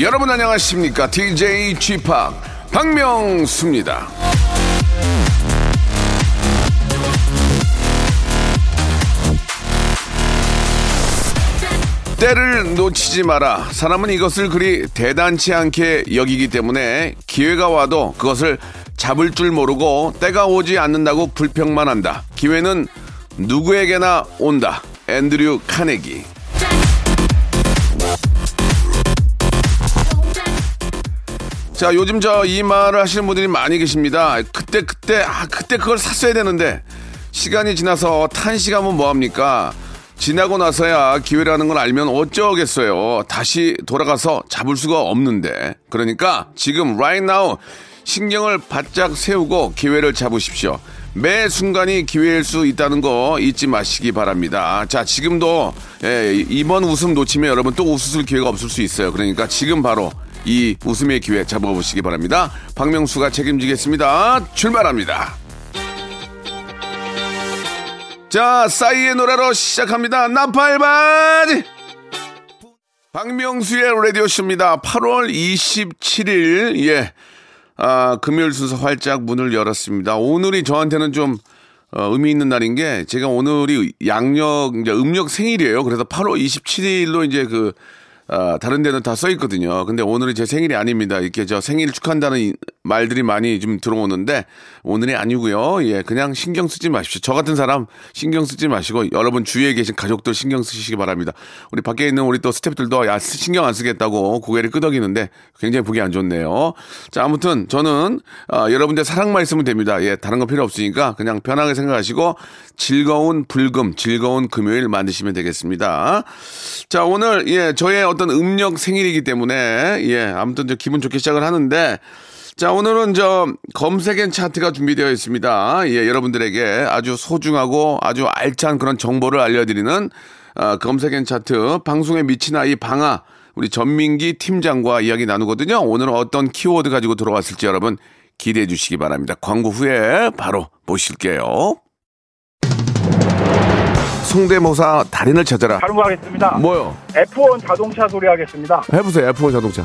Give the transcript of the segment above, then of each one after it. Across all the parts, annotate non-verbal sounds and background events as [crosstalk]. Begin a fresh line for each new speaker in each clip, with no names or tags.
여러분 안녕하십니까? DJ Chip 박명수입니다. 때를 놓치지 마라. 사람은 이것을 그리 대단치 않게 여기기 때문에 기회가 와도 그것을 잡을 줄 모르고 때가 오지 않는다고 불평만 한다. 기회는 누구에게나 온다. 앤드류 카네기. 자, 요즘 저 이 말을 하시는 분들이 많이 계십니다. 그때, 그때, 아, 그때 그걸 샀어야 되는데, 시간이 지나서 탄시간은 뭐합니까? 지나고 나서야 기회라는 걸 알면 어쩌겠어요. 다시 돌아가서 잡을 수가 없는데. 그러니까 지금, right now, 신경을 바짝 세우고 기회를 잡으십시오. 매 순간이 기회일 수 있다는 거 잊지 마시기 바랍니다. 자, 지금도, 예, 이번 웃음 놓치면 여러분 또 웃을 기회가 없을 수 있어요. 그러니까 지금 바로 이 웃음의 기회 잡아보시기 바랍니다. 박명수가 책임지겠습니다. 출발합니다. 자, 싸이의 노래로 시작합니다. 나팔바지! 박명수의 라디오쇼입니다. 8월 27일, 예. 아, 금요일 순서 활짝 문을 열었습니다. 오늘이 저한테는 좀, 어, 의미 있는 날인 게, 제가 오늘이 양력, 이제 음력 생일이에요. 그래서 8월 27일로 이제 그, 아, 다른 데는 다 써 있거든요. 근데 오늘이 제 생일이 아닙니다. 이렇게 저 생일 축하한다는 이- 말들이 많이 좀 들어오는데 오늘이 아니고요. 예, 그냥 신경 쓰지 마십시오. 저 같은 사람 신경 쓰지 마시고 여러분 주위에 계신 가족들 신경 쓰시기 바랍니다. 우리 밖에 있는 우리 또 스태프들도 야 쓰- 신경 안 쓰겠다고 고개를 끄덕이는데 굉장히 보기 안 좋네요. 자, 아무튼 저는 아, 여러분들 사랑만 있으면 됩니다. 예, 다른 거 필요 없으니까 그냥 편하게 생각하시고 즐거운 불금, 즐거운 금요일 만드시면 되겠습니다. 자, 오늘, 예, 저의 어떤 음력 생일이기 때문에, 예, 아무튼 저 기분 좋게 시작을 하는데, 자, 오늘은 저 검색엔 차트가 준비되어 있습니다. 예, 여러분들에게 아주 소중하고 아주 알찬 그런 정보를 알려드리는 아, 검색엔 차트, 방송에 미친 아이 방아, 우리 전민기 팀장과 이야기 나누거든요. 오늘은 어떤 키워드 가지고 들어왔을지 여러분 기대해 주시기 바랍니다. 광고 후에 바로 모실게요. 송대모사 달인을 찾아라.
바로 가겠습니다.
뭐요?
F1 자동차 소리 하겠습니다.
해보세요. F1 자동차.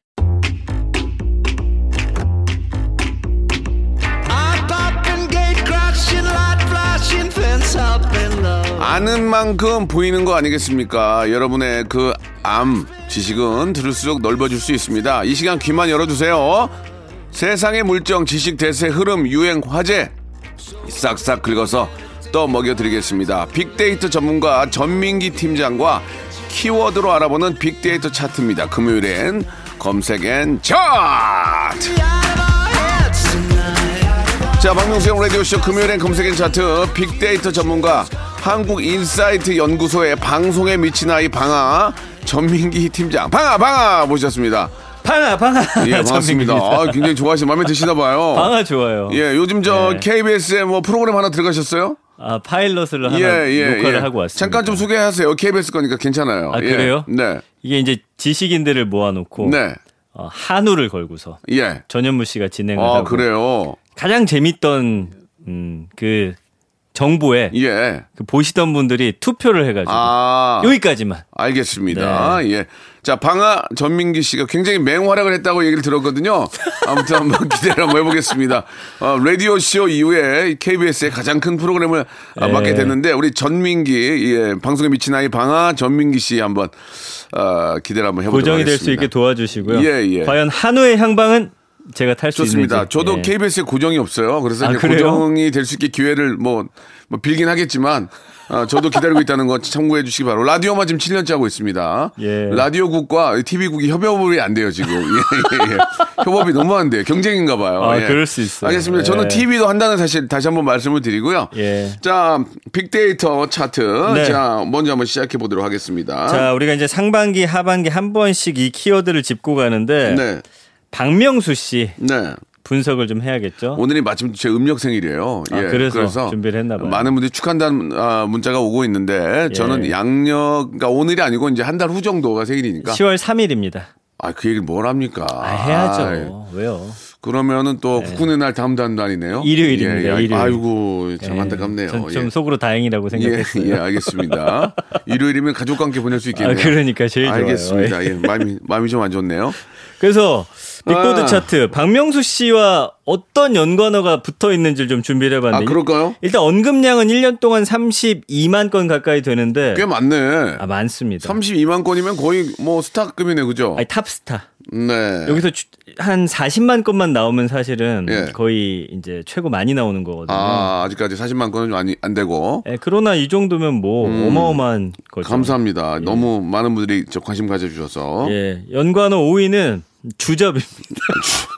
아는 만큼 보이는 거 아니겠습니까? 여러분의 그 암 지식은 들을수록 넓어질 수 있습니다. 이 시간 귀만 열어주세요. 세상의 물정, 지식, 대세, 흐름, 유행, 화제 싹싹 긁어서 떠먹여 드리겠습니다. 빅데이터 전문가 전민기 팀장과 키워드로 알아보는 빅데이터 차트입니다. 금요일엔 검색 N 차트! 자, 박명수형 라디오쇼 금요일엔 검색엔 차트 빅데이터 전문가 한국인사이트 연구소의 방송에 미친 아이 방아 전민기 팀장 방아 방아 모셨습니다.
방아 방아
예, [laughs] 반갑습니다. 아, 굉장히 좋아하시는 마음에 드시나 봐요.
방아 좋아요.
예, 요즘 저
네.
KBS에 뭐 프로그램 하나 들어가셨어요?
아, 파일럿을 하나
예, 예,
녹화를
예.
하고 왔습니다.
잠깐 좀 소개하세요. KBS 거니까 괜찮아요.
아,
예.
그래요?
네.
이게 이제 지식인들을 모아놓고
네.
어, 한우를 걸고서
예.
전현무 씨가 진행을
아,
하고
그래요.
가장 재밌던 음, 그 정보에
예.
그 보시던 분들이 투표를 해가지고
아.
여기까지만
알겠습니다.
네.
예. 자, 방아 전민기 씨가 굉장히 맹활약을 했다고 얘기를 들었거든요. 아무튼 한번 [laughs] 기대를 한번 해보겠습니다. 어, 라디오 쇼 이후에 KBS의 가장 큰 프로그램을 아,
네.
맡게 됐는데, 우리 전민기, 예, 방송에 미친 아이 방아 전민기 씨 한번, 어, 기대를 한번 해보도록
고정이 될 수. 있게 도와주시고요.
예, 예.
과연 한우의 향방은 제가 탈 수 있는지.
좋습니다. 저도
예.
KBS에 고정이 없어요. 그래서
아?
고정이 될 수 있게 기회를 뭐, 뭐 빌긴 하겠지만, 어, 저도 기다리고 있다는 거 참고해 주시기 바라고. 라디오만 지금 7년째 하고 있습니다.
예.
라디오국과 TV국이 협업이 안 돼요, 지금. [laughs] 예, 예, 예. 협업이 너무 안 돼요. 경쟁인가 봐요.
아,
예.
그럴 수 있어요.
알겠습니다. 저는
예.
TV도 한다는 사실 다시 한번 말씀을 드리고요.
예.
자, 빅데이터 차트.
네.
자, 먼저 한번 시작해 보도록 하겠습니다.
자, 우리가 이제 상반기, 하반기 한 번씩 이 키워드를 짚고 가는데
네.
박명수 씨
네.
분석을 좀 해야겠죠.
오늘이 마침 제 음력 생일이에요.
아,
예,
그래서 준비를 했나 봐요.
많은 분들이 축한다는 아, 문자가 오고 있는데 저는
예.
양력, 그러니까 오늘이 아니고 이제 한 달 후 정도가 생일이니까.
10월 3일입니다.
아, 그 얘기를 뭘 합니까?
아, 해야죠.
아이,
왜요?
그러면은 또 국군의 날 다음 달 아니네요.
일요일입니다,
예, 예.
일요일.
아이고, 참
예.
안타깝네요.
전
예.
좀 속으로 다행이라고 생각했어요.
예, 예, 알겠습니다. 일요일이면 가족과 함께 보낼 수 있겠네요.
아, 그러니까 제일 좋아요.
알겠습니다. 예, 마음이, 마음이 좀 안 좋네요.
그래서 빅보드
아.
차트 박명수 씨와 어떤 연관어가 붙어 있는지 좀 준비를
아,
해봤는데
그럴까요?
일단 언급량은 1년 동안 32만 건 가까이 되는데
꽤 많네.
아 많습니다.
32만 건이면 거의 뭐 스타급이네, 그죠?
아니 탑스타.
네.
여기서 주- 한 40만 건만 나오면 사실은
예.
거의 이제 최고 많이 나오는 거거든요.
아, 아직까지 40만 건은 좀 안, 안 되고.
예, 그러나 이 정도면 뭐 어마어마한 거죠.
감사합니다. 너무 많은 분들이 저 관심 가져주셔서.
예, 연관어 5위는 주접입니다. [laughs]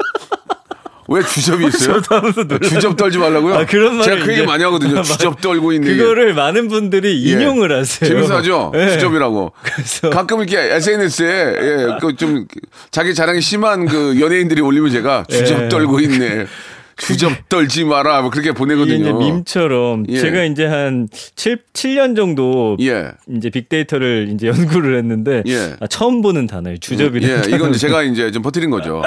왜 주접이 있어요? [laughs] 주접 떨지 말라고요?
아, 그런
제가 그 얘기 많이 하거든요. [laughs] 주접 떨고 있는 게.
그거를 많은 분들이
예.
인용을 하세요.
재밌어 하죠?
예.
주접이라고.
그래서
가끔 이렇게 SNS에 예, 그좀 자기 자랑이 심한 그 연예인들이 올리면 제가 주접
예.
떨고 있네. 주접 떨지 마라. 뭐 그렇게 보내거든요.
이제 밈처럼
예.
제가 이제 한 7, 7년 정도
예.
이제 빅데이터를 이제 [laughs] 연구를 했는데
예.
아, 처음 보는 단어예요. 주접이라는
예, 이건. 이제 제가 이제 좀 퍼뜨린 거죠.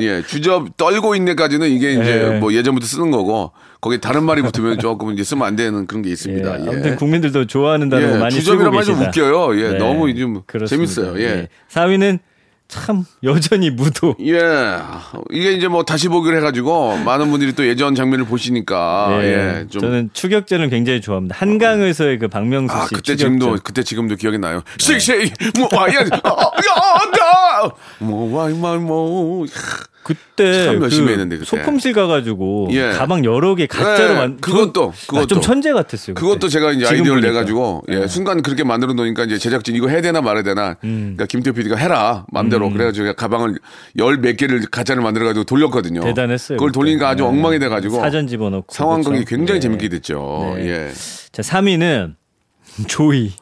예, 주접 떨고 있네까지는 이게 이제
예.
뭐 예전부터 쓰는 거고 거기 다른 말이 붙으면 조금 이제 쓰면 안 되는 그런 게
예,
있습니다. 예.
아무튼 국민들도 좋아하는 단어
예,
많이 쓰고
주접이란 말이 좀
계시다.
웃겨요. 예,
네,
너무 좀
그렇습니다.
재밌어요. 예.
4위는 참 여전히 무도.
예. 이게 이제 뭐 다시 보기를 해가지고 많은 분들이 또 예전 장면을 보시니까 예, 좀
저는 추격전을 굉장히 좋아합니다. 한강에서의 그 박명수 씨
아, 그때
추격전.
지금도 그때 지금도 기억이 나요.
네.
씩씩 뭐 와야 야다 뭐 와이
그때
참 열심히
그
했는데, 그때.
소품실 가가지고
예.
가방 여러 개 가짜로
네,
만
그것도, 그것도.
좀 천재 같았어요. 그때.
그것도 제가 이제 아이디어를
보니까.
내가지고 예,
네.
순간 그렇게 만들어 놓으니까 이제 제작진 이거 해야 되나 말아야 되나 그러니까 김태호 PD가 해라 마음대로 그래가지고 제가 가방을 열 몇 개를 가짜를 만들어가지고 돌렸거든요.
대단했어요.
그걸. 돌리니까 아주
네.
엉망이 돼가지고
사전 집어넣고
상황극이
그렇죠?
굉장히
예.
재밌게 됐죠.
네.
예.
자 3위는 조이.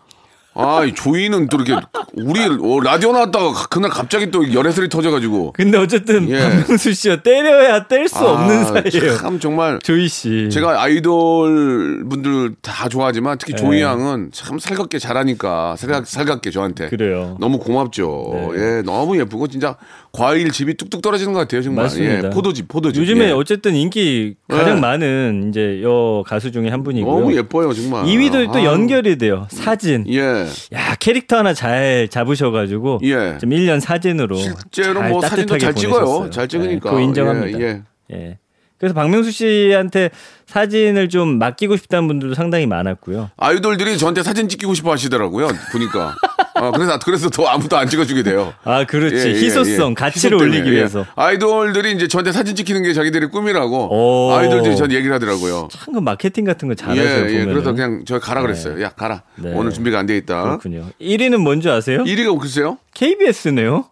아, 이 조이는 또 이렇게 우리 어, 라디오 나왔다가 그날 갑자기 또 열애설이 터져가지고
근데 어쨌든
예.
박명수 씨와 때려야 뗄 수 없는 사이예요.
참 정말
조이 씨.
제가 아이돌 분들 다 좋아하지만 특히
네.
조이 양은 참 살갑게 잘하니까 살갑, 살갑게 저한테
그래요.
너무 고맙죠.
네.
예, 너무 예쁘고 진짜 과일 집이 뚝뚝 떨어지는 것 같아요 정말.
맞습니다.
예, 포도집, 포도집.
요즘에
예.
어쨌든 인기 가장
네.
많은 이제 여 가수 중에 한 분이고요.
너무 예뻐요 정말.
2위도 또
아.
연결이 돼요. 사진.
예,
야 캐릭터 하나 잘 잡으셔가지고
예.
좀 1년 사진으로
실제로 잘뭐 사진도 잘 찍어요.
보내셨어요.
잘 찍으니까.
네, 그거 인정합니다.
예,
예. 그래서 박명수 씨한테 사진을 좀 맡기고 싶다는 분들도 상당히 많았고요.
아이돌들이 저한테 사진 찍히고 싶어 하시더라고요. 보니까. [laughs] 아, 그래서 그래서 더 아무도 안 찍어주게 돼요.
아 그렇지
예, 예,
희소성
예.
가치를
희소
올리기
예.
위해서
아이돌들이 이제 저한테 사진 찍히는 게 자기들의 꿈이라고
오.
아이돌들이 전 얘기를 하더라고요.
참 그 마케팅 같은 거
예,
잘하세요
예.
보면.
그래서 그냥 저 가라 그랬어요. 야, 가라.
네.
오늘 준비가 안 돼 있다.
그렇군요. 1위는 뭔지 아세요?
1위가 글쎄요?
KBS네요.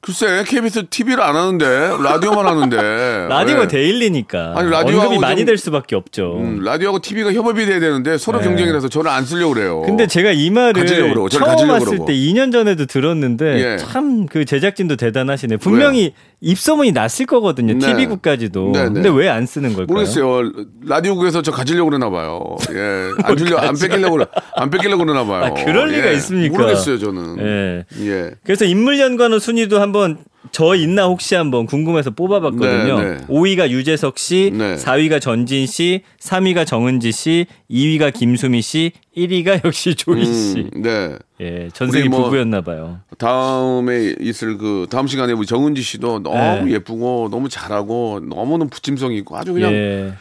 글쎄 KBS TV를 안 하는데 라디오만 하는데. [laughs]
라디오가
예.
데일리니까
아니, 라디오하고
언급이 많이
좀-
될 수밖에 없 죠.
음, 라디오하고 TV가 협업이 돼야 되는데 서로
네.
경쟁이라서 저는 안 쓰려고 그래요.
근데 제가 이 말을 처음 왔을
그러고.
때 2년 전에도 들었는데
예.
참그 제작진도 대단하시네. 분명히 입소문이 났을 거거든요.
네.
TV국까지도.
네, 네.
근데 왜 안 쓰는 걸까요?
모르겠어요. 라디오국에서 저 가지려고 그러나 봐요. 예. 안 줄려, 안 뺏기려고, 안 뺏기려고 그러나 봐요.
아, 그럴 리가
예.
있습니까?
모르겠어요, 저는.
예.
예.
그래서 인물 연관어 순위도 한번 저 있나 혹시 한번 궁금해서 뽑아봤거든요.
네, 네.
5위가 유재석 씨,
네.
4위가 전진 씨, 3위가 정은지 씨, 2위가 김수미 씨, 1위가 역시 조이 씨.
음, 네.
예, 전생이
뭐-
부부였나 봐요.
다음에 있을 그 다음 시간에 우리 정은지 씨도 너무
네.
예쁘고 너무 잘하고 너무너무 부침성이 있고 아주 그냥
예.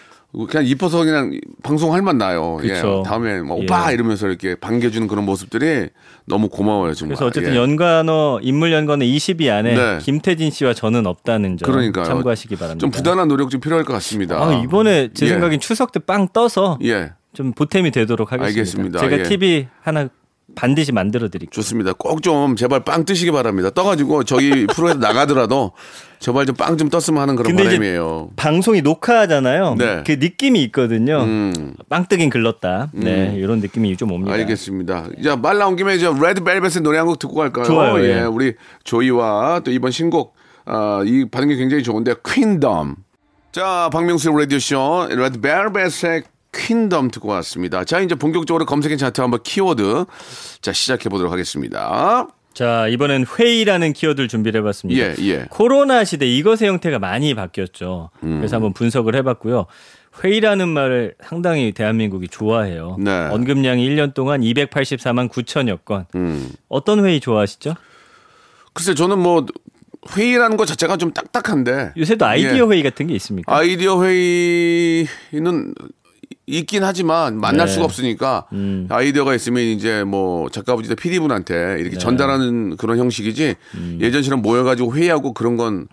그냥 이뻐서 그냥 방송할 만 나요.
그쵸.
예. 다음에 뭐
예.
오빠 이러면서 이렇게 반겨주는 그런 모습들이 너무 고마워요 정말.
그래서 어쨌든
예.
연관어 인물 연관어 20위 안에
네.
김태진 씨와 저는 없다는 점
그러니까요.
참고하시기 바랍니다.
좀 부단한 노력 좀 필요할 것 같습니다.
아, 이번에 제
예.
생각엔 추석 때 빵 떠서
예.
좀 보탬이 되도록 하겠습니다.
알겠습니다.
제가
예.
TV 하나 반드시 만들어 드릴게요.
좋습니다. 꼭 좀 제발 빵 뜨시기 바랍니다. 떠가지고 저희 [laughs] 프로에서 나가더라도 제발 좀 빵 좀 떴으면 하는 그런 바람이에요.
방송이 녹화하잖아요.
네.
그 느낌이 있거든요.
음.
빵 뜨긴 글렀다. 네, 이런 느낌이 좀 옵니다.
알겠습니다. 이제 말 나온 김에 이제 레드벨벳의 노래 한 곡 듣고 갈까요?
좋아요,
예,
예.
우리 조이와 또 이번 신곡 아, 이 반응이 굉장히 좋은데 퀸덤. 자, 박명수 라디오 쇼 레드벨벳의 퀸덤 듣고 왔습니다. 자, 이제 본격적으로 검색엔 차트 한번 키워드 자 시작해 보도록 하겠습니다.
자, 이번엔 회의라는 키워드를 준비를 해봤습니다.
예, 예.
코로나 시대 이것의 형태가 많이 바뀌었죠.
음.
그래서 한번 분석을 해봤고요. 회의라는 말을 상당히 대한민국이 좋아해요.
네.
언급량이 1년 동안 284만 9천여 건.
음.
어떤 회의 좋아하시죠?
글쎄 저는 뭐 회의라는 것 자체가 좀 딱딱한데
요새도 아이디어
예.
회의 같은 게 있습니까?
아이디어 회의는 있긴 하지만 만날
네.
수가 없으니까
음.
아이디어가 있으면 이제 뭐 작가분이나 PD분한테
네.
이렇게 전달하는 그런 형식이지
음.
예전처럼 모여가지고 회의하고 그런 건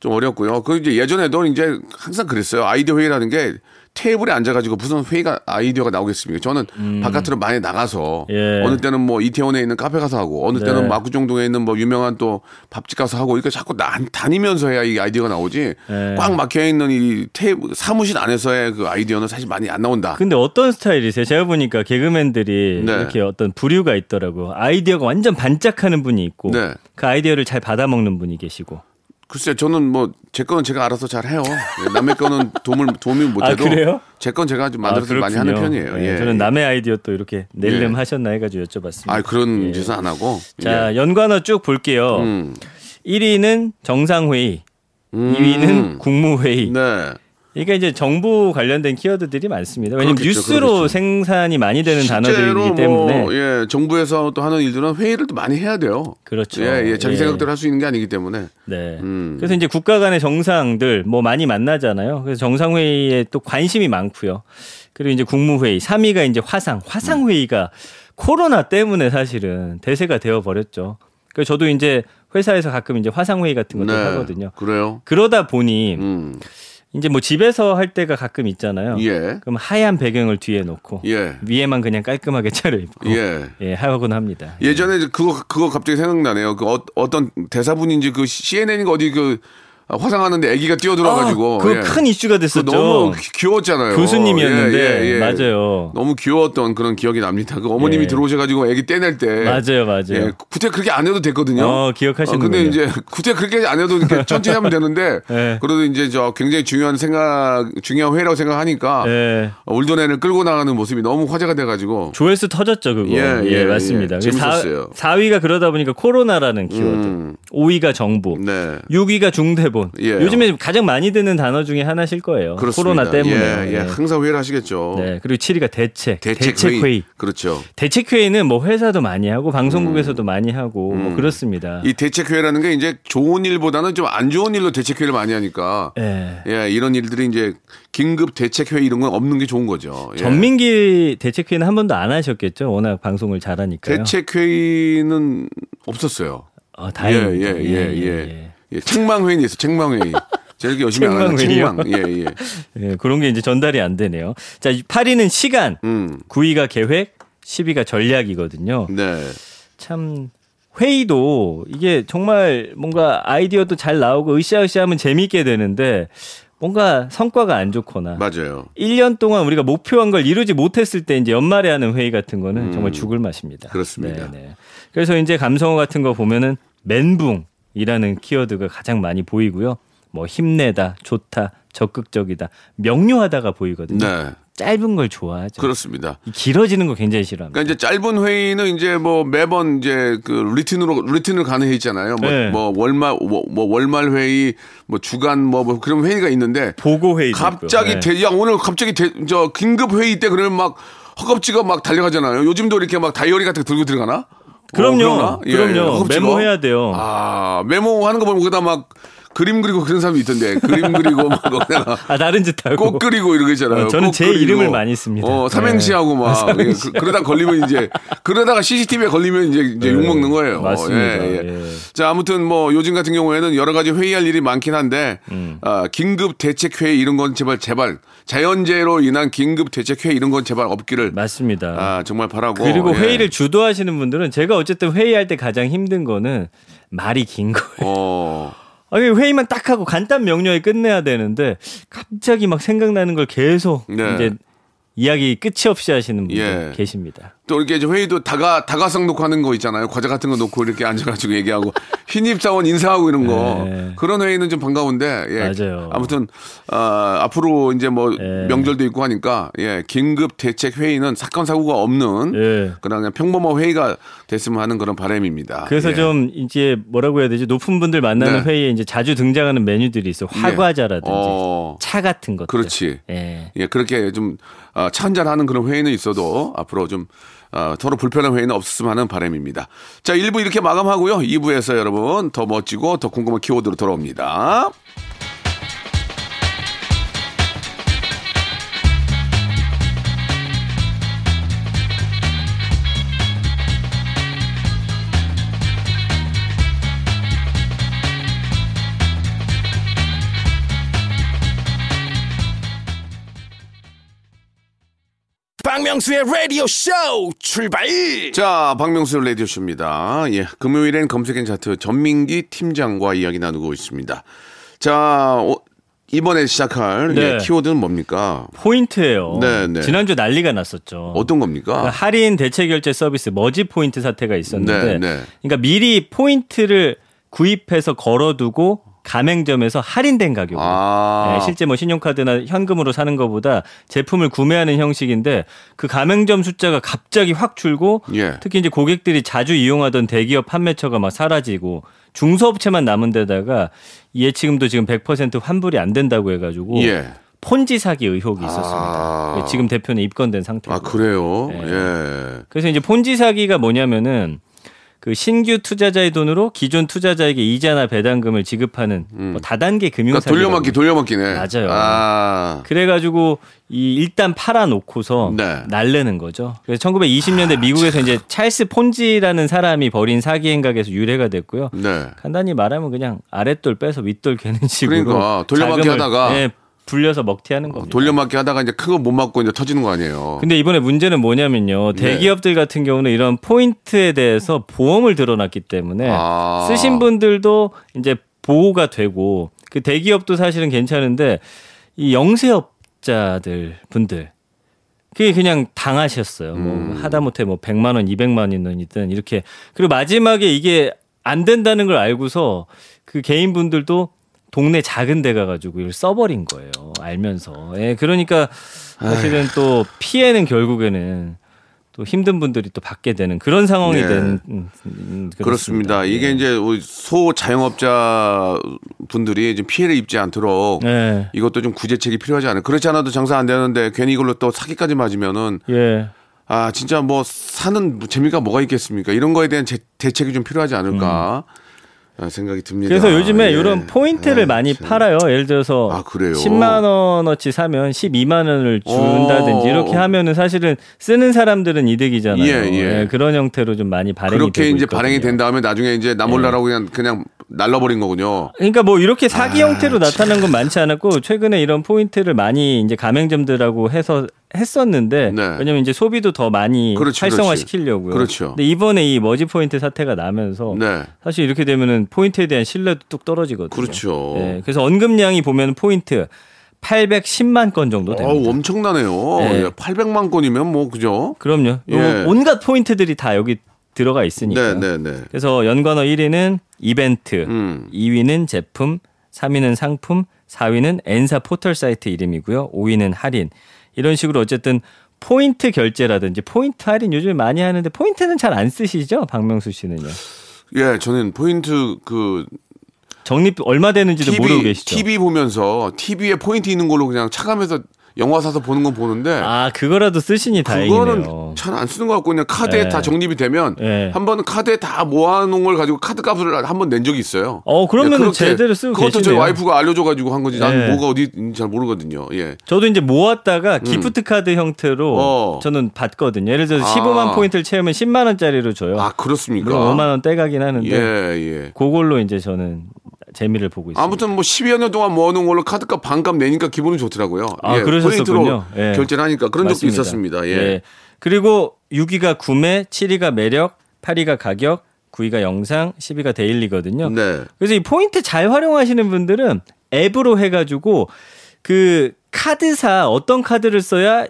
좀 어렵고요. 그 이제 예전에도 이제 항상 그랬어요. 아이디어 회의라는 게 테이블에 앉아가지고 무슨 회의가 아이디어가 나오겠습니까? 저는 바깥으로 많이 나가서
음. 예.
어느 때는 뭐 이태원에 있는 카페 가서 하고 어느 때는
네.
마구정동에 있는 뭐 유명한 또 밥집 가서 하고 이렇게 자꾸 나, 다니면서 해야 이 아이디어가 나오지
예.
꽉 막혀 있는 이 테이블 사무실 안에서의 그 아이디어는 사실 많이 안 나온다.
근데 어떤 스타일이세요? 제가 보니까 개그맨들이
네.
이렇게 어떤 부류가 있더라고. 아이디어가 완전 반짝하는 분이 있고
네.
그 아이디어를 잘 받아먹는 분이 계시고.
글쎄 저는 뭐 제 거는 제가 알아서 잘 해요. 예, 남의 거는 도움을 도움이 못해도
아, 그래요?
제건 제가 좀 만들어서 많이 하는. 편이에요.
예,
예.
저는 남의 아이디어 또 이렇게 낼름
예.
하셨나 해가지고 여쭤봤습니다.
아 그런
예.
짓은 안 하고.
자 연관어 쭉 볼게요.
예. 음.
1위는 정상회의,
음.
2위는 국무회의.
네.
그러니까 이제 정부 관련된 키워드들이 많습니다. 왜냐면
그렇겠죠,
뉴스로
그렇겠죠.
생산이 많이 되는 단어들이기 때문에
뭐, 예, 정부에서 또 하는 일들은 회의를 또 많이 해야 돼요.
그렇죠.
예, 예, 자기
예.
생각대로 할 수 있는 게 아니기 때문에.
네.
음.
그래서 이제 국가 간의 정상들 뭐 많이 만나잖아요. 그래서 정상회의에 또 관심이 많고요. 그리고 이제 국무회의, 3위가 이제 화상, 화상 회의가 코로나 때문에 사실은 대세가 되어 버렸죠. 그래서 저도 이제 회사에서 가끔 이제 화상 회의 같은 것들 하거든요.
그래요.
그러다 보니
네. 음.
이제 뭐 집에서 할 때가 가끔 있잖아요.
예.
그럼 하얀 배경을 뒤에 놓고
예.
위에만 그냥 깔끔하게 차려입고
예.
예, 하곤 합니다.
예전에 그거 그거 갑자기 생각나네요. 그 어, 어떤 대사분인지 그 CNN인가 어디 그 화상하는데 아기가 뛰어들어가지고
그
예.
큰 이슈가 됐었죠.
너무 귀- 귀여웠잖아요.
교수님이었는데
예, 예, 예.
맞아요.
너무 귀여웠던 그런 기억이 납니다. 그 어머님이
예.
들어오셔가지고 아기 떼낼 때
맞아요, 맞아요.
예, 굳이 그렇게 안 해도 됐거든요.
어, 기억하시는군요.
근데 이제 굳이 그렇게 안 해도 이렇게 천천히 하면 되는데 [laughs]
예.
그래도 이제 저 굉장히 중요한 생각 중요한 회의라고 생각하니까
예.
울돈애를 끌고 나가는 모습이 너무 화제가 돼가지고
조회수 터졌죠, 그거.
예,
예,
예,
맞습니다.
예. 재밌었어요.
4, 위가 그러다 보니까 코로나라는 키워드.
음.
5위가 정부.
네.
6위가 중대본.
예.
요즘에 가장 많이 듣는 단어 중에 하나실 거예요.
그렇습니다.
코로나 때문에.
예, 예. 항상 회의를 하시겠죠.
네. 그리고 7위가 대책.
대책,
회의.
회의. 그렇죠.
대책 회의는 뭐 회사도 많이 하고 방송국에서도 많이 하고 뭐 그렇습니다.
음. 이 대책 회의라는 게 이제 좋은 일보다는 좀 안 좋은 일로 대책 회의를 많이 하니까
예.
예, 이런 일들이 이제 긴급 대책 회의 이런 건 없는 게 좋은 거죠. 예.
전민기 대책 회의는 한 번도 안 하셨겠죠? 워낙 방송을 잘하니까요.
대책 회의는 없었어요.
어,
예,
다행입니다.
예, 예, 예. 예, 책망회의는 있어, 책망회의. 이렇게 열심히 안 하는?
책망.
예, 예.
예, 그런 게 이제 전달이 안 되네요. 자, 8위는 시간,
음.
9위가 계획, 10위가 전략이거든요.
네.
참 회의도 이게 정말 뭔가 아이디어도 잘 나오고 으쌰으쌰하면 재미있게 되는데 뭔가 성과가 안 좋거나
맞아요.
1년 동안 우리가 목표한 걸 이루지 못했을 때 이제 연말에 하는 회의 같은 거는 정말 죽을 맛입니다.
음. 그렇습니다.
네, 네. 그래서 이제 감성어 같은 거 보면은 멘붕 이라는 키워드가 가장 많이 보이고요. 뭐 힘내다, 좋다, 적극적이다, 명료하다가 보이거든요.
네.
짧은 걸 좋아하죠.
그렇습니다.
이 길어지는 거 굉장히 싫어합니다.
그러니까 이제 짧은 회의는 이제 뭐 매번 이제 그 루틴으로 루틴을 가는 회의 있잖아요. 뭐,
네.
뭐 월말 뭐, 뭐 월말 회의, 뭐 주간 뭐, 뭐 그런 회의가 있는데
보고 회의
갑자기 대, 야 오늘 갑자기 대, 저 긴급 회의 때 그러면 막 허겁지겁 막 달려가잖아요. 요즘도 이렇게 막 다이어리 같은 거 들고 들어가나?
그럼요.
예,
그럼요.
허겁지겁?
메모해야 돼요.
아 메모하는 거 보면 거기다 막 그림 그리고 그런 사람이 있던데 그림 [laughs] 그리고 막 거기다가
아 다른 짓 하고
꽃 그리고 이런 거 있잖아요.
어, 저는 꽃제
그리고.
이름을 많이 씁니다.
어, 삼행시하고
네.
막 [laughs]
삼행시.
예, 그, 러다 걸리면 이제 그러다가 CCTV에 걸리면 이제, 이제
네.
욕 먹는 거예요.
맞습니다.
예, 예.
예.
자 아무튼 뭐 요즘 같은 경우에는 여러 가지 회의할 일이 많긴 한데
음.
아, 긴급 대책 회의 이런 건 제발 제발 자연재해로 인한 긴급 대책 회의 이런 건 제발 없기를
맞습니다.
아 정말 바라고
그리고
예.
회의를 주도하시는 분들은 제가 어쨌든 회의할 때 가장 힘든 거는 말이 긴 거예요.
어 [laughs]
아니 회의만 딱 하고 간단 명료하게 끝내야 되는데 갑자기 막 생각나는 걸 계속
네.
이제 이야기 끝이 없이 하시는 분들
예.
계십니다.
또 이렇게 이제 회의도 다가 다가성 놓고 하는 거 있잖아요. 과자 같은 거 놓고 이렇게 앉아가지고 얘기하고 [laughs] 신입 사원 인사하고 이런 거
네.
그런 회의는 좀 반가운데 예.
맞아요.
아무튼 어, 앞으로 이제 뭐
예.
명절도 있고 하니까 예 긴급 대책 회의는 사건 사고가 없는
예.
그냥, 평범한 회의가 됐으면 하는 그런 바람입니다.
그래서
예.
좀 이제 뭐라고 해야 되지 높은 분들 만나는
네.
회의에 이제 자주 등장하는 메뉴들이 있어요. 화과자라든지
어.
차 같은 것들.
그렇지.
예.
예, 그렇게 좀, 어, 차 한잔 하는 그런 회의는 있어도 앞으로 좀, 어, 서로 불편한 회의는 없었으면 하는 바람입니다. 자, 1부 이렇게 마감하고요. 2부에서 여러분 더 멋지고 더 궁금한 키워드로 돌아옵니다.
박명수의 라디오 쇼 출발
자, 박명수 라디오 쇼입니다. 예, 금요일엔 검색 N 차트 전민기 팀장과 이야기 나누고 있습니다. 자, 어, 이번에 시작할
네.
예, 키워드는 뭡니까?
포인트예요.
네, 네.
지난주 난리가 났었죠.
어떤 겁니까?
그러니까 할인 대체 결제 서비스 머지 포인트 사태가 있었는데
네, 네.
그러니까 미리 포인트를 구입해서 걸어두고 가맹점에서 할인된 가격으로
아.
네, 실제 뭐 신용카드나 현금으로 사는 것보다 제품을 구매하는 형식인데 그 가맹점 숫자가 갑자기 확 줄고
예.
특히 이제 고객들이 자주 이용하던 대기업 판매처가 막 사라지고 중소업체만 남은 데다가 예치금도 지금 100% 환불이 안 된다고 해가지고
예.
폰지 사기 의혹이
아.
있었습니다. 지금 대표는 입건된 상태고.
아, 그래요?
네.
예.
그래서 이제 폰지 사기가 뭐냐면은 그 신규 투자자의 돈으로 기존 투자자에게 이자나 배당금을 지급하는 뭐 다단계 금융
그러니까. 돌려막기, 돌려막기네.
맞아요.
아.
그래가지고 이 일단 팔아놓고서
네.
날르는 거죠. 그래서 1920년대 미국에서 이제 찰스 폰지라는 사람이 벌인 사기 행각에서 유래가 됐고요.
네.
간단히 말하면 그냥 아랫돌 빼서 윗돌 개는 식으로
그러니까 돌려막기 하다가
예, 불려서 먹튀하는 겁니다.
돌려막기 하다가 이제 큰 거 못 맞고 이제 터지는 거 아니에요.
근데 이번에 문제는 뭐냐면요.
네.
대기업들 같은 경우는 이런 포인트에 대해서 보험을 들어놨기 때문에
아.
쓰신 분들도 이제 보호가 되고 그 대기업도 사실은 괜찮은데 이 영세업자들 분들 그게 그냥 당하셨어요.
음.
뭐 하다못해 뭐 100만 원, 200만 원이든 이렇게 그리고 마지막에 이게 안 된다는 걸 알고서 그 개인분들도 동네 작은 데 가가지고 이걸 써버린 거예요. 알면서. 예, 그러니까 사실은 또 피해는 결국에는 또 힘든 분들이 또 받게 되는 그런 상황이
네.
된 음, 음,
그렇습니다. 이게
예.
이제 우리 소자영업자 분들이 좀 피해를 입지 않도록
네.
이것도 좀 구제책이 필요하지 않아요. 그렇지 않아도 장사 안 되는데 괜히 이걸로 또 사기까지 맞으면은
예.
아 진짜 뭐 사는 재미가 뭐가 있겠습니까? 이런 거에 대한 제- 대책이 좀 필요하지 않을까 아, 생각이 듭니다.
음. 그래서 요즘에
예.
이런 포인트를
아,
많이
참.
팔아요. 예를 들어서
아, 그래요?
10만 원어치 사면 12만 원을 준다든지
어.
이렇게 하면은 사실은 쓰는 사람들은 이득이잖아요.
예, 예.
그런 형태로 좀 많이 발행이
그렇게
되고
이제
있거든요. 예.
발행이 된 다음에 나중에 이제 나 몰라라고 그냥 그냥 날라버린 거군요.
그러니까 뭐 이렇게 사기
아,
형태로 나타난 건 많지 않았고 최근에 이런 포인트를 많이 이제 가맹점들하고 해서 했었는데
네.
왜냐면 이제 소비도 더 많이
그렇지,
활성화시키려고요.
그렇죠.
근데 이번에 이 머지 포인트 사태가 나면서
네.
사실 이렇게 되면은 포인트에 대한 신뢰도 뚝 떨어지거든요.
그렇죠.
네, 그래서 언급량이 보면 포인트 810만 건 정도 됩니다.
어우, 엄청나네요.
네.
예, 800만 건이면 뭐 그죠?
그럼요. 요
예.
온갖 포인트들이 다 여기 들어가 있으니까.
네, 네, 네.
그래서 연관어 1위는 이벤트,
음.
2위는 제품, 3위는 상품, 4위는 N사 포털 사이트 이름이고요. 5위는 할인. 이런 식으로 어쨌든 포인트 결제라든지 포인트 할인 요즘 많이 하는데 포인트는 잘 안 쓰시죠? 박명수 씨는요.
예, 저는 포인트 그
적립 얼마 되는지도 모르고
TV,
계시죠?
TV 보면서 TV에 포인트 있는 걸로 그냥 까가면서 영화 사서 보는 건 보는데
아, 그거라도 쓰시니 다행이네요.
그거는 잘 안 쓰는 것 같고 그냥 카드에
네.
다 적립이 되면
네.
한 번은 카드에 다 모아놓은 걸 가지고 카드 값을 한 번 낸 적이 있어요.
어, 그러면은
그렇게
제대로 쓰고
그것도 저희
계시네요.
와이프가 알려줘가지고 한 거지. 난
네.
뭐가 어디 잘 모르거든요. 예.
저도 이제 모았다가 기프트 카드 형태로
어.
저는 받거든요. 예를 들어서
아.
15만 포인트를 채우면 10만 원짜리로 줘요.
아 그렇습니까?
물론 5만 원 떼가긴 하는데
예, 예.
그걸로 이제 저는 재미를 보고 있습니다.
아무튼 뭐 10여 년 동안 모아놓은 걸로 카드값 반값 내니까 기분이 좋더라고요.
아,
예,
그러셨었군요.
포인트로
예.
결제를 하니까 그런 적도
맞습니다.
있었습니다. 예.
그리고 6위가 구매, 7위가 매력, 8위가 가격, 9위가 영상, 10위가 daily거든요.
네.
그래서 이 포인트 잘 활용하시는 분들은 앱으로 해가지고 그 카드사 어떤 카드를 써야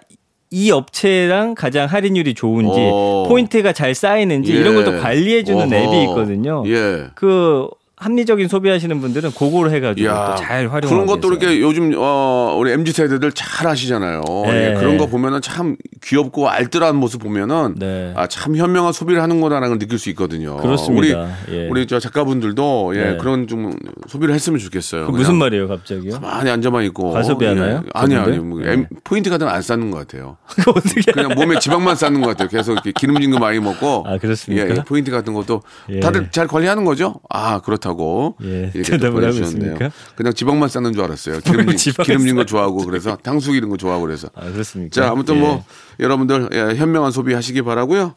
이 업체랑 가장 할인율이 좋은지
어.
포인트가 잘 쌓이는지 이런 걸 또 관리해주는
어허.
앱이 있거든요.
예.
그 합리적인 소비하시는 분들은 그거로 해가지고
야,
또 잘 활용하고
그런 것도
계세요.
이렇게 요즘 어 우리 mz 세대들 잘 하시잖아요.
네.
예, 그런 거 보면은 참 귀엽고 알뜰한 모습 보면은
네.
아참 현명한 소비를 하는구나라는 걸 느낄 수 있거든요.
그렇습니다.
우리
예.
우리 저 작가분들도 예,
네.
그런 좀 소비를 했으면 좋겠어요.
그 무슨 말이에요, 갑자기요?
많이 앉아만 있고
과소비 하나요?
예. 아니 아니
저분들?
뭐
네.
포인트 카드는 안 쌓는 것 같아요. [laughs]
어떻게
그냥 몸에 지방만 쌓는 것 같아요. 계속 이렇게 기름진 거 많이 먹고.
아, 그렇습니까?
예, 예, 포인트 같은 것도
예.
다들 잘 관리하는 거죠? 아 그렇다 고.
예,
이렇게 또
대답을 하고. 있습니까?
그냥 지방만 쌓는 줄 알았어요.
뭐
기름진, [laughs] 기름진 거. 좋아하고 그래서 탕수육 이런 거 좋아하고 그래서.
아, 그렇습니까?
자 아무튼
예.
뭐 여러분들 예, 현명한 소비하시기 바라고요.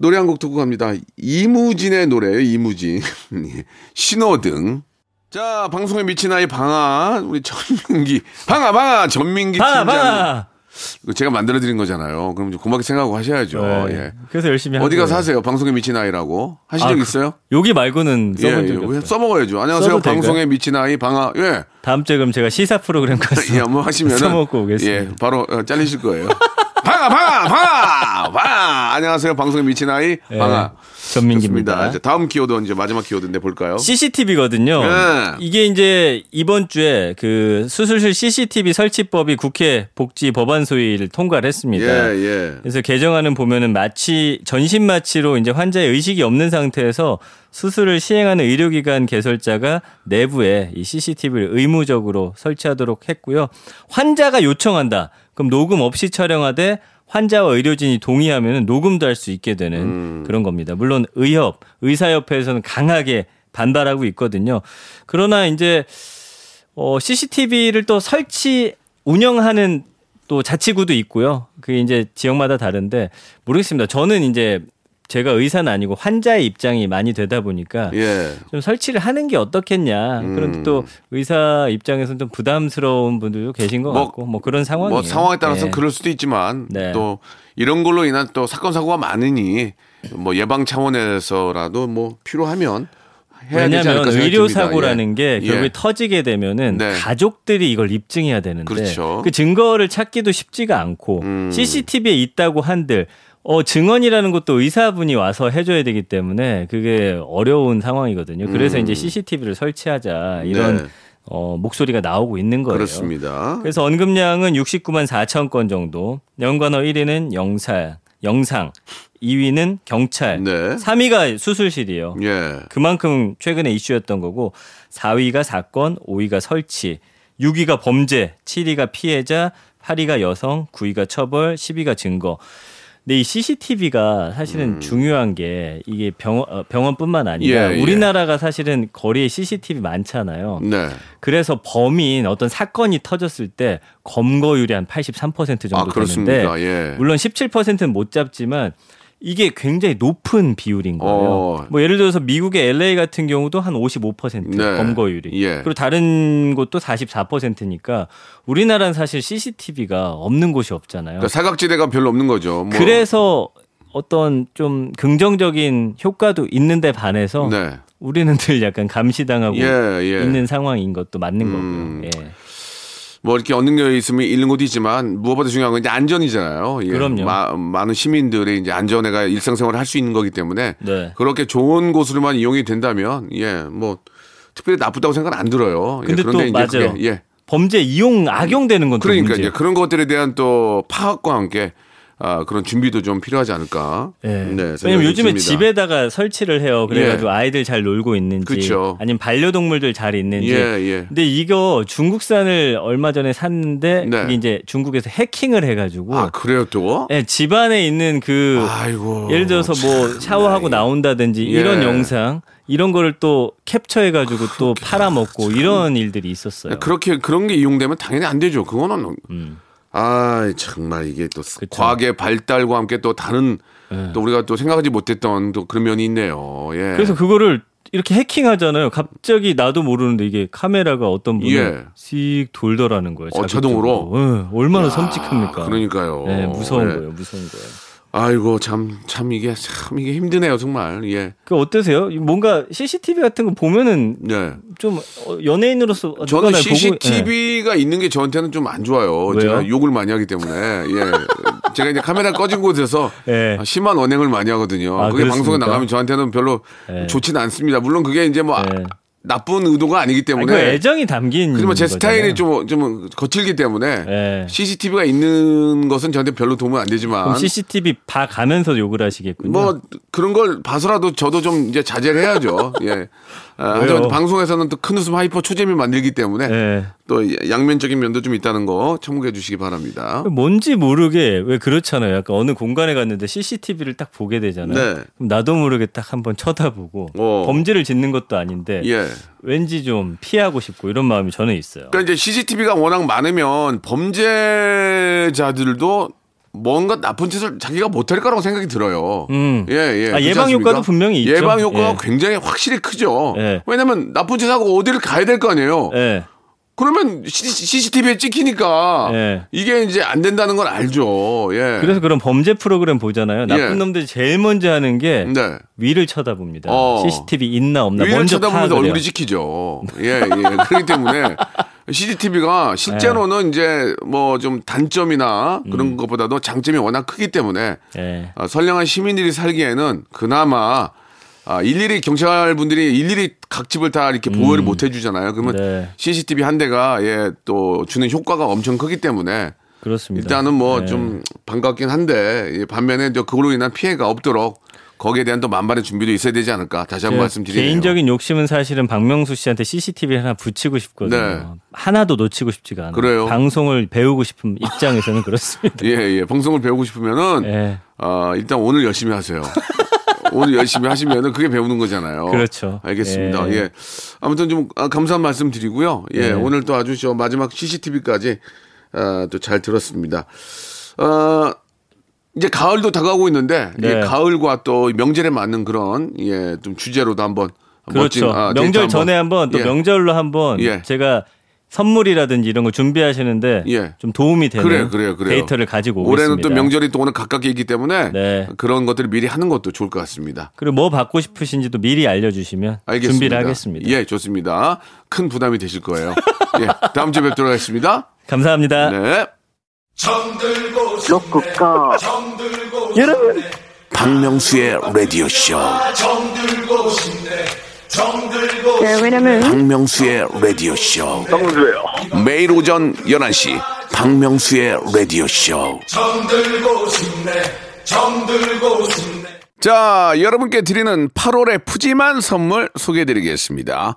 노래 한 곡 듣고 갑니다. 이무진의 노래예요. 이무진 [laughs] 예. 신호등. 자 방송에 미친 아이 방아 우리 전민기 방아 방아 전민기
방아,
팀장
방아!
제가 만들어드린 거잖아요. 그럼 좀 고맙게 생각하고 하셔야죠.
네.
예.
그래서 열심히
어디. 가서 하세요? 방송에 미친 아이라고 하신
아,
적
그-
있어요?
여기 말고는
예,
써본
예.
적이 없어요.
써먹어야죠. 안녕하세요. 방송에 미친 아이 방아. 예.
다음 주에 그럼 제가 시사 프로그램 [laughs] 가서
예, 뭐 하시면은 [laughs]
써먹고 오겠습니다.
예, 바로 어, 잘리실 거예요. [laughs] 방아, 방아, 방아, 방아. 안녕하세요. 방송에 미친 아이
예,
방아.
전민기입니다.
좋습니다. 이제 다음 키워드 이제 마지막 키워드인데 볼까요?
CCTV거든요.
네.
이게 이제 이번 주에 그 수술실 CCTV 설치법이 국회 복지 법안 소위를 통과를 했습니다.
예, 예.
그래서 개정안은 보면은 마취 전신 마취로 이제 환자의 의식이 없는 상태에서 수술을 시행하는 의료기관 개설자가 내부에 이 CCTV를 의무적으로 설치하도록 했고요. 환자가 요청한다. 그럼 녹음 없이 촬영하되 환자와 의료진이 동의하면 녹음도 할 수 있게 되는
음.
그런 겁니다. 물론 의협, 의사협회에서는 강하게 반발하고 있거든요. 그러나 이제 어, CCTV를 또 설치 운영하는 또 자치구도 있고요. 그게 이제 지역마다 다른데 모르겠습니다. 저는 이제 제가 의사는 아니고 환자의 입장이 많이 되다 보니까
예.
좀 설치를 하는 게 어떻겠냐.
음.
그런데 또 의사 입장에서는 좀 부담스러운 분들도 계신 것
뭐,
같고 뭐 그런 상황이에요.
뭐 상황에 따라서
예.
그럴 수도 있지만
네.
또 이런 걸로 인한 또 사건 사고가 많으니 뭐 예방 차원에서라도 뭐 필요하면
왜냐하면 의료. 사고라는 게
예.
결국에
예.
터지게 되면은
네.
가족들이 이걸 입증해야 되는데
그렇죠.
그 증거를 찾기도 쉽지가 않고
음.
CCTV에 있다고 한들 어 증언이라는 것도 의사분이 와서 해줘야 되기 때문에 그게 어려운 상황이거든요. 그래서
음.
이제 CCTV를 설치하자 이런
네.
어, 목소리가 나오고 있는 거예요.
그렇습니다.
그래서 언급량은 69만 4천 건 정도. 연관어 1위는 영상, 영상, 2위는 경찰,
네.
3위가 수술실이에요.
예.
그만큼 최근에 이슈였던 거고 4위가 사건, 5위가 설치, 6위가 범죄, 7위가 피해자, 8위가 여성, 9위가 처벌, 10위가 증거. 근데 이 CCTV가 사실은 중요한 게 이게 병원, 어, 병원뿐만 아니라
음. 예, 예.
우리나라가 사실은 거리에 CCTV 많잖아요.
네.
그래서 범인 어떤 사건이 터졌을 때 검거율이 한 83% 정도
아?
되는데
예.
물론 17%는 못 잡지만 이게 굉장히 높은 비율인 거예요.
어.
뭐 예를 들어서 미국의 LA 같은 경우도 한 55%
네.
검거율이.
예.
그리고 다른 곳도 44%니까 우리나라는 사실 CCTV가 없는 곳이 없잖아요.
그러니까 사각지대가 별로 없는 거죠. 뭐.
그래서 어떤 좀 긍정적인 효과도 있는데 반해서
네.
우리는 늘 약간 감시당하고
예, 예.
있는 상황인 것도 맞는
음.
거고요. 예.
뭐 이렇게 얻는 게 있으면 잃는 것도 있지만 무엇보다 중요한 건 이제 안전이잖아요. 예.
그럼요.
마- 많은 시민들의 이제 안전에가 일상생활을 할 수 있는 거기 때문에
네.
그렇게 좋은 곳으로만 이용이 된다면 예, 뭐 특별히 나쁘다고 생각은 안 들어요. 예,
근데 또
그런데 이제
맞아요.
그게, 예.
범죄 이용 악용되는 건또
그러니까. 이제 그런 것들에 대한 또 파악과 함께 아, 그런 준비도 좀 필요하지 않을까.
예.
네, 생각이
왜냐면 요즘에
듭니다.
집에다가 설치를 해요. 그래가지고
예.
아이들 잘 놀고 있는지,
그쵸.
아니면 반려동물들 잘 있는지.
예, 예.
근데 이거 중국산을 얼마 전에 샀는데
네.
그게 이제 중국에서 해킹을 해가지고
아, 그래요 또?
예, 집안에 있는 그
아이고.
예를 들어서 뭐 샤워하고 나온다든지
예.
이런 영상 이런 거를 또 캡처해가지고 또 팔아먹고 이런 일들이 있었어요.
그렇게 그런 게 이용되면 당연히 안 되죠. 그거는
음.
아 정말 이게 또
그쵸.
과학의 발달과 함께 또 다른
예.
또 우리가 또 생각하지 못했던 또 그런 면이 있네요. 예.
그래서 그거를 이렇게 해킹하잖아요. 갑자기 나도 모르는데 이게 카메라가 어떤 분이
예.
씩 돌더라는 거예요.
어,
자동으로. 예, 얼마나 섬뜩합니까?
그러니까요.
예, 무서운
예.
거예요. 무서운 거예요.
아이고 참 참 이게 참 이게 힘드네요 정말. 예.
그 어떠세요? 뭔가 CCTV 같은 거 보면은
네.
좀 어, 연예인으로서 누가
저는
날 보고- 예.
CCTV가 있는 게 저한테는 좀 안 좋아요.
왜요?
제가 욕을 많이 하기 때문에. 예. 제가 이제 카메라 꺼진 곳에서
예.
심한 언행을 많이 하거든요.
아,
그게
그렇습니까?
방송에 나가면 저한테는 별로
예.
좋지는 않습니다. 물론 그게 이제 뭐 아-
예.
나쁜 의도가 아니기
아니,
때문에.
그 애정이 담긴
하지만 제. 스타일이 좀, 좀 거칠기 때문에
예.
CCTV가 있는 것은 저한테 별로 도움은 안 되지만
CCTV 봐 가면서 욕을 하시겠군요.
뭐 그런 걸 봐서라도 저도 좀 이제 자제를 해야죠. 예. [laughs] 아? 하지만 방송에서는 또 큰 웃음 hyper 초재미 만들기 때문에
예.
또 양면적인 면도 좀 있다는 거 참고해 주시기 바랍니다.
뭔지 모르게 왜 그렇잖아요. 약간 어느 공간에 갔는데 CCTV를 딱 보게 되잖아요.
네.
그럼 나도 모르게 딱 한번 쳐다보고
어.
범죄를 짓는 것도 아닌데
예.
왠지 좀 피하고 싶고 이런 마음이 저는 있어요.
그러니까 이제 CCTV가 워낙 많으면 범죄자들도 뭔가 나쁜 짓을 자기가 못할 거라고 생각이 들어요.
음.
예, 예.
아, 예방? 효과도 분명히 있죠.
예방 효과가
예.
굉장히 확실히 크죠.
예.
왜냐면 나쁜 짓 하고 어디를 가야 될 거 아니에요.
예.
그러면 CCTV에 찍히니까
예.
이게 이제 안 된다는 걸 알죠. 예.
그래서 그런 범죄 프로그램 보잖아요. 나쁜
예.
놈들이 제일 먼저 하는 게
네.
위를 쳐다봅니다.
어.
CCTV 있나 없나
위를
먼저
쳐다보면서. 얼굴이 찍히죠. 예, 예. 그렇기 때문에 [laughs] CCTV가 실제로는
네.
이제 뭐 좀 단점이나
음.
그런 것보다도 장점이 워낙 크기 때문에
예.
어, 선량한 시민들이 살기에는 그나마 아, 일일이 경찰 분들이 일일이 각 집을 다 이렇게 보호를 못 해주잖아요. 그러면
음. 네.
CCTV 한 대가 예, 또 주는 효과가 엄청 크기 때문에
그렇습니다.
일단은 뭐
예.
좀 반갑긴 한데 예, 반면에 저 그걸로 인한 피해가 없도록 거기에 대한 또 만반의 준비도 있어야 되지 않을까 다시 한번
그
말씀드리네요.
개인적인 욕심은 사실은 박명수 씨한테 CCTV 하나 붙이고 싶거든요.
네.
하나도 놓치고 싶지가 않아요.
그래요?
방송을 배우고 싶은 입장에서는 그렇습니다. [laughs]
예, 예. 방송을 배우고 싶으면은
예.
어, 일단 오늘 열심히 하세요. [laughs] 오늘 열심히 하시면은 그게 배우는 거잖아요.
그렇죠.
알겠습니다.
예.
예. 아무튼 좀 아, 감사한 말씀 드리고요. 예.
예.
오늘 또 아주 저 마지막 CCTV까지 아, 또잘 들었습니다. 어, 이제 가을도 다가오고 있는데 예,
네.
가을과 또 명절에 맞는 그런 예, 좀 주제로도 한번 멋진,
그렇죠.
아, 데이트
명절 전에 한번 또
예.
명절로 한번
예.
제가 선물이라든지 이런 거 준비하시는데
예.
좀 도움이 되는
그래요, 그래요, 그래요.
데이터를 가지고
올해는
오겠습니다.
또 명절이 또 오늘 가깝게 있기 때문에
네.
그런 것들을 미리 하는 것도 좋을 것 같습니다.
그리고 뭐 받고 싶으신지도 미리 알려주시면
알겠습니다.
준비를 하겠습니다.
예, 좋습니다. 큰 부담이 되실 거예요. 예, 다음 주에 뵙도록 하겠습니다. [laughs]
감사합니다.
네.
로쿠꺼. 여러분,
박명수의 라디오 쇼.
네, 왜냐면
박명수의 라디오 쇼.
정수예요.
매일 오전 11시 박명수의 라디오 쇼. 자, 여러분께 드리는 8월의 푸짐한 선물 소개해 드리겠습니다.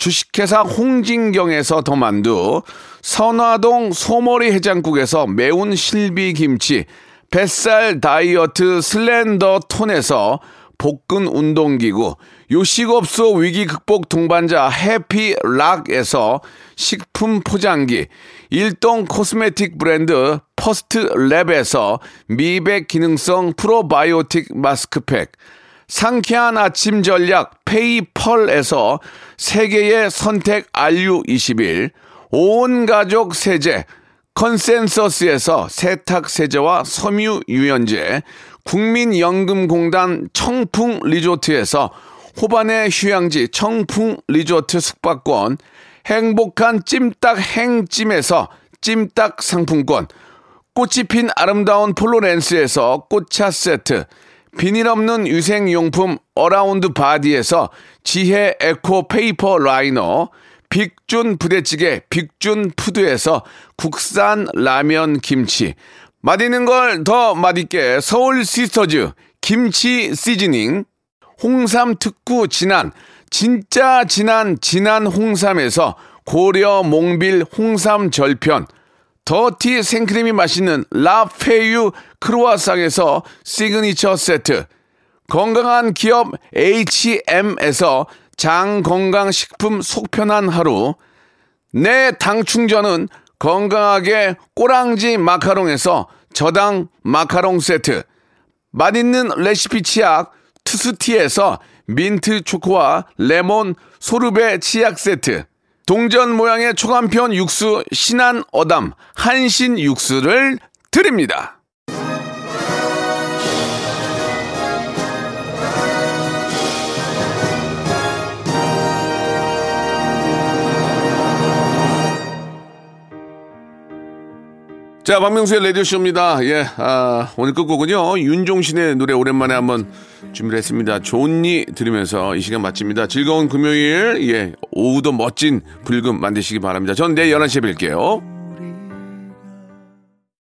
주식회사 홍진경에서 더 만두, 선화동 소머리 해장국에서 매운 실비 김치, 뱃살 다이어트 슬렌더 톤에서 복근 운동기구, 요식업소 위기 극복 동반자 해피락에서 식품 포장기, 일동 코스메틱 브랜드 퍼스트 랩에서 미백 기능성 프로바이오틱 마스크팩, 상쾌한 아침 전략 페이펄에서 세계의 선택 RU21, 온 가족 세제 컨센서스에서 세탁 세제와 섬유 유연제, 국민연금공단 청풍 리조트에서 호반의 휴양지 청풍 리조트 숙박권, 행복한 찜닭 행찜에서 찜닭 상품권, 꽃이 핀 아름다운 플로렌스에서 꽃차 세트, 비닐 없는 위생용품 어라운드 바디에서 지혜 에코 페이퍼 라이너, 빅준 부대찌개 빅준 푸드에서 국산 라면 김치, 맛있는 걸 더 맛있게 서울 시스터즈 김치 시즈닝, 홍삼 특구 진한, 진짜 진한 진한 홍삼에서 고려 봉밀 홍삼 절편, 더티 생크림이 맛있는 라페유 크로아상에서 시그니처 세트, 건강한 기업 H&M에서 장건강식품 속편한 하루, 내 당 충전은 건강하게 꼬랑지 마카롱에서 저당 마카롱 세트, 맛있는 레시피 치약 투스티에서 민트 초코와 레몬 소르베 치약 세트, 동전 모양의 초간편 육수 신한 어담 한신 육수를 드립니다. 자, 박명수의 라디오쇼입니다. 예, 아, 오늘 끝곡은요, 윤종신의 노래 오랜만에 한번 준비를 했습니다. 좋니 들으면서 이 시간 마칩니다. 즐거운 금요일, 예, 오후도 멋진 불금 만드시기 바랍니다. 전 내일 11시에 뵐게요.